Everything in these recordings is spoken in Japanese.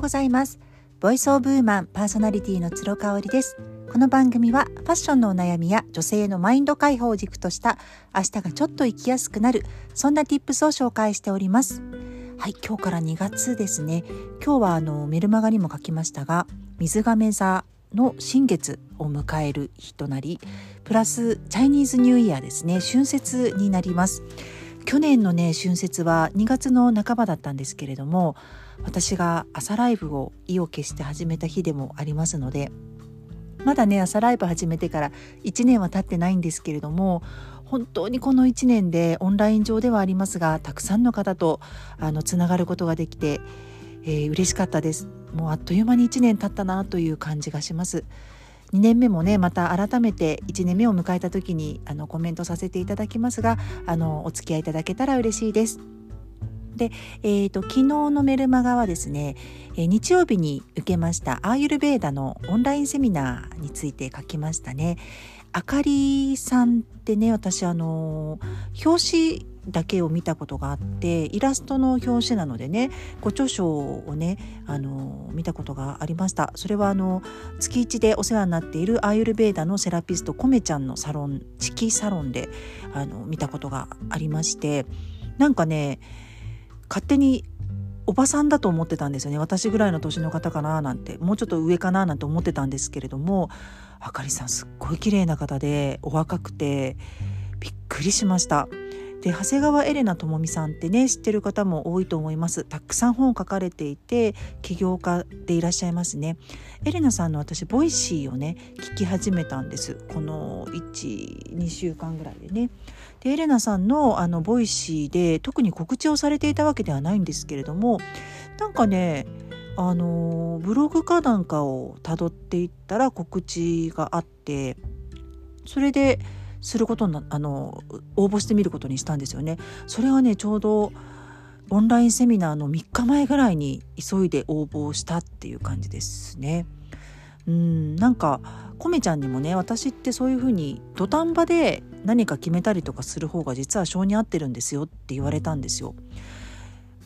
うございます。ボイスオブウーマンパーソナリティの鶴香織です。この番組はファッションのお悩みや女性のマインド解放を軸とした明日がちょっと生きやすくなるそんな tips を紹介しております。はい今日から2月ですね。今日はあのメルマガにも書きましたが水亀座の新月を迎える日となりプラスチャイニーズニューイヤーですね。春節になります。去年のね春節は2月の半ばだったんですけれども私が朝ライブを意を決して始めた日でもありますのでまだね朝ライブ始めてから1年は経ってないんですけれども本当にこの1年でオンライン上ではありますがたくさんの方とあのつながることができて、えー、嬉しかったですもうあっという間に1年経ったなという感じがします2年目もねまた改めて1年目を迎えた時にあのコメントさせていただきますがあのお付き合いいただけたら嬉しいです。で、えーと、昨日のメルマガはですね、えー、日曜日に受けましたアーユルベーダのオンラインセミナーについて書きましたね。あかりさんってね私あの表紙だけを見たことがあってイラストの表紙なのでねご著書をねあの見たことがありましたそれはあの月1でお世話になっているアーユルベーダのセラピストコメちゃんのサロンチキサロンであの見たことがありましてなんかね勝手におばさんだと思ってたんですよね。私ぐらいの年の方かななんて。もうちょっと上かななんて思ってたんですけれどもあかりさんすっごい綺麗な方でお若くてびっくりしました。で長谷川エレナ智美さんってね知ってる方も多いと思います。たくさん本を書かれていて起業家でいらっしゃいますね。エレナさんの私 Voicy をね聞き始めたんです。この12週間ぐらいでね。でエレナさんのあの Voicy で特に告知をされていたわけではないんですけれどもなんかねあのブログかなんかをたどっていったら告知があってそれですることなあの応募してみることにしたんですよね。それはねちょうどオンラインセミナーの3日前ぐらいに急いで応募したっていう感じですね。うんなんかコメちゃんにもね私ってそういうふうに土壇場で何か決めたりとかする方が実は性に合ってるんですよって言われたんですよ。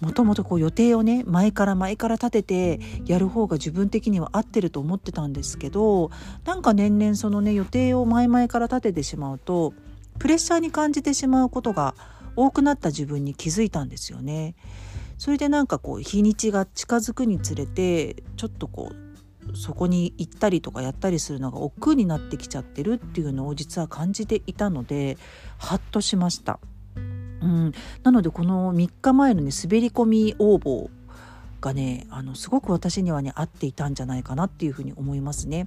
もともとこう予定をね前から前から立ててやる方が自分的には合ってると思ってたんですけどなんか年々そのね予定を前々から立ててしまうとプレッシャーに感じてしまうことが多くなった自分に気づいたんですよね。それでなんかこう日にちが近づくにつれてちょっとこうそこに行ったりとかやったりするのが億劫になってきちゃってるっていうのを実は感じていたのでハッとしました。うん、なのでこの3日前のね滑り込み応募がねあのすごく私にはね合っていたんじゃないかなっていうふうに思いますね。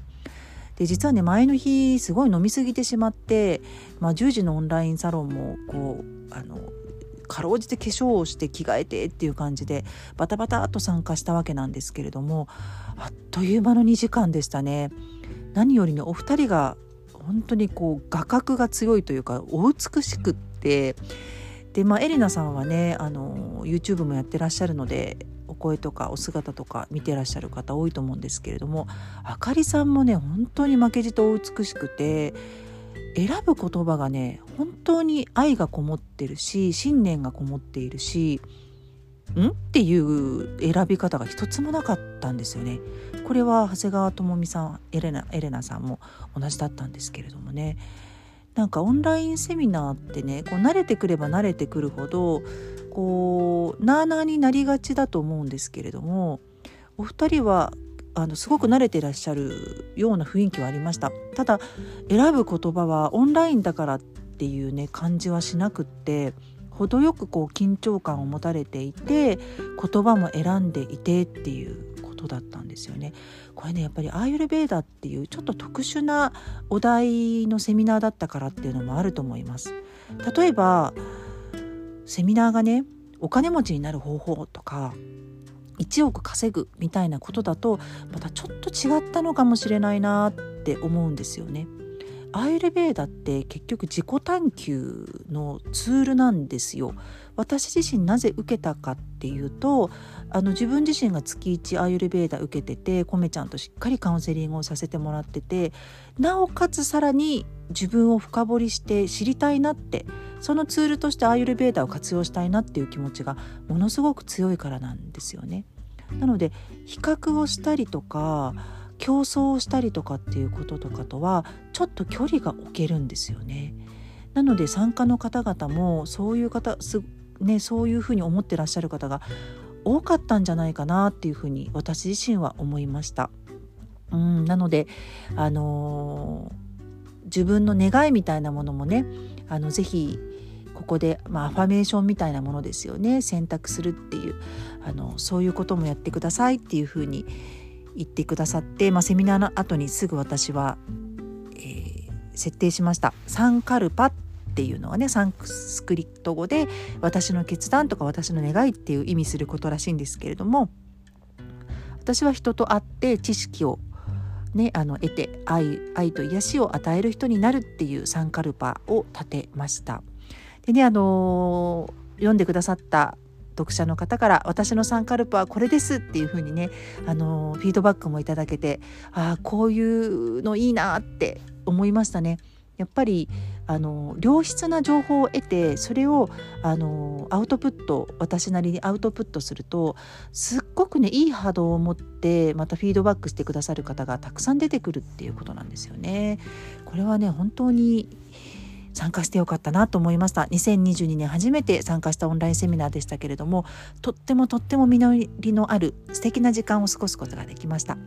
で実はね前の日すごい飲み過ぎてしまって、まあ、10時のオンラインサロンもこうあのかろうじて化粧をして着替えてっていう感じでバタバタっと参加したわけなんですけれどもあっという間の2時間でしたね。何よりねお二人が本当にこう画角が強いというかお美しくってでまあエレナさんはねあの YouTube もやってらっしゃるのでお声とかお姿とか見てらっしゃる方多いと思うんですけれどもあかりさんもね本当に負けじと美しくて選ぶ言葉がね本当に愛がこもってるし信念がこもっているしん？っていう選び方が一つもなかったんですよね。これは長谷川智美さんエレナエレナさんも同じだったんですけれどもね。なんかオンラインセミナーってねこう慣れてくれば慣れてくるほどこうなあなあになりがちだと思うんですけれどもお二人はあのすごく慣れてらっしゃるような雰囲気はありました。ただ選ぶ言葉はオンラインだからっていうね感じはしなくって程よくこう緊張感を持たれていて言葉も選んでいてっていうことだったんですよね。これねやっぱりアーユルベーダっていうちょっと特殊なお題のセミナーだったからっていうのもあると思います。例えばセミナーがねお金持ちになる方法とか1億稼ぐみたいなことだとまたちょっと違ったのかもしれないなって思うんですよね。アーユルベーダって結局自己探求のツールなんですよ。私自身なぜ受けたかっていうとあの自分自身が月1アーユルベーダ受けててコメちゃんとしっかりカウンセリングをさせてもらっててなおかつさらに自分を深掘りして知りたいなってそのツールとしてアーユルベーダを活用したいなっていう気持ちがものすごく強いからなんですよね。なので比較をしたりとか競争をしたりとかっていうこととかとはちょっと距離が置けるんですよね。なので参加の方々もそういう方、ね、そういうふうに思ってらっしゃる方が多かったんじゃないかなっていうふうに私自身は思いました。うんなので、あのー、自分の願いみたいなものもねあのぜひここで、まあ、アファメーションみたいなものですよね選択するっていうあのそういうこともやってくださいっていうふうに言ってくださって、まあ、セミナーの後にすぐ私は、えー、設定しました。サンカルパっていうのはねサンスクリット語で私の決断とか私の願いっていう意味することらしいんですけれども私は人と会って知識をね、あの得て愛愛と癒しを与える人になるっていうサンカルパを立てました。でねあのー、読んでくださった読者の方から私のサンカルパはこれですっていう風にねあのフィードバックもいただけてあこういうのいいなって思いましたね。やっぱりあの良質な情報を得てそれをあのアウトプット私なりにアウトプットするとすっごくねいい波動を持ってまたフィードバックしてくださる方がたくさん出てくるっていうことなんですよね。これはね本当に参加してよかったなと思いました2022年初めて参加したオンラインセミナーでしたけれどもとってもとっても実りのある素敵な時間を過ごすことができました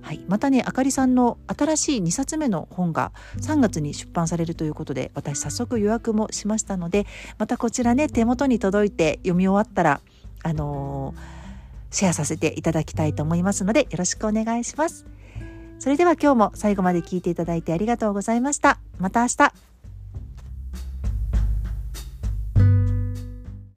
はい、またねあかりさんの新しい2冊目の本が3月に出版されるということで私早速予約もしましたのでまたこちらね手元に届いて読み終わったらあのー、シェアさせていただきたいと思いますのでよろしくお願いします。それでは今日も最後まで聞いていただいてありがとうございました。また明日。